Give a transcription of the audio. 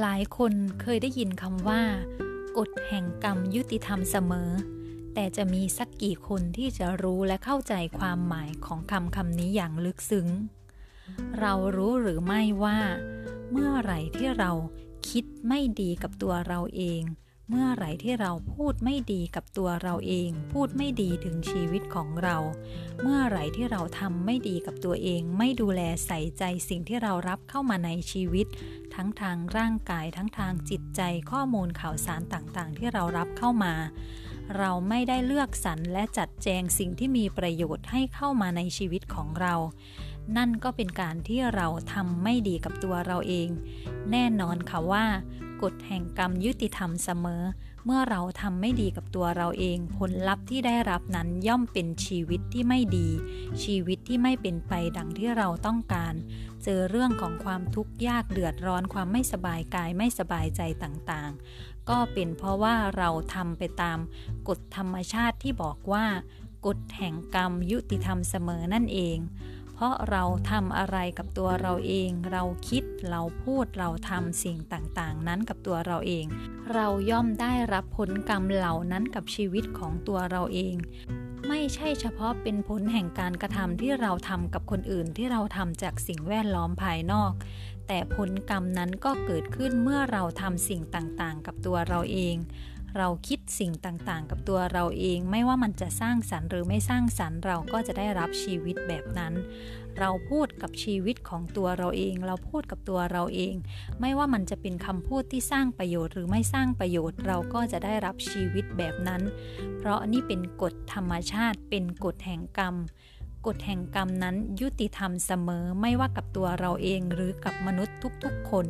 หลายคนเคยได้ยินคำว่า กฎแห่งกรรมยุติธรรมเสมอ แต่จะมีสักกี่คนที่จะรู้และเข้าใจความหมายของคำคำนี้อย่างลึกซึ้ง เรารู้หรือไม่ว่า เมื่อไหร่ที่เราคิดไม่ดีกับตัวเราเอง เมื่อไหร่ที่เราพูดไม่ดีกับตัวเราเอง พูดไม่ดีถึงชีวิตของเรา เมื่อไหร่ที่เราทำไม่ดีกับตัวเอง ไม่ดูแลใส่ใจสิ่งที่เรารับเข้ามาในชีวิต ทั้งทางร่างกายทั้งทางจิตใจข้อมูลข่าวสารต่างๆ ที่เรารับเข้ามา เราไม่ได้เลือกสรรและจัดแจงสิ่งที่มีประโยชน์ให้เข้ามาในชีวิตของเรานั่นก็เป็นการที่เราทำไม่ดีกับตัวเราเอง แน่นอนค่ะว่า กฎแห่งกรรมยุติธรรมเสมอ เมื่อเราทำไม่ดีกับตัวเราเอง ผลลัพธ์ที่ได้รับนั้นย่อมเป็นชีวิตที่ไม่ดี ชีวิตที่ไม่เป็นไปดังที่เราต้องการ เจอเรื่องของความทุกข์ยากเดือดร้อนความไม่สบายกายไม่สบายใจต่างๆ ก็เป็นเพราะว่าเราทำไปตามกฎธรรมชาติที่บอกว่า กฎแห่งกรรมยุติธรรมเสมอนั่นเอง เพราะเราทำอะไรกับตัวเราเอง เราคิดเราพูดเราทำสิ่งต่างๆ นั้นกับตัวเราเอง เราย่อมได้รับผลกรรมเหล่านั้นกับชีวิตของตัวเราเอง ไม่ใช่เฉพาะเป็นผลแห่งการกระทำที่เราทำกับคนอื่นที่เราทำจากสิ่งแวดล้อมภายนอก แต่ผลกรรมนั้นก็เกิดขึ้นเมื่อเราทำสิ่งต่างๆ กับตัวเราเอง เราคิดสิ่งต่างๆ กับตัวเราเอง ไม่ว่ามันจะสร้างสรรค์หรือไม่สร้างสรรค์เราก็จะได้รับชีวิตแบบนั้น เราพูดกับชีวิตของตัวเราเอง เราพูดกับตัวเราเอง ไม่ว่ามันจะเป็นคำพูดที่สร้างประโยชน์ หรือไม่สร้างประโยชน์ เราก็จะได้รับชีวิตแบบนั้น เพราะนี่เป็นกฎธรรมชาติ เป็นกฎแห่งกรรมกฎแห่งกรรมนั้นยุติธรรมเสมอไม่ว่ากับตัวเราเองหรือกับมนุษย์ทุกๆคน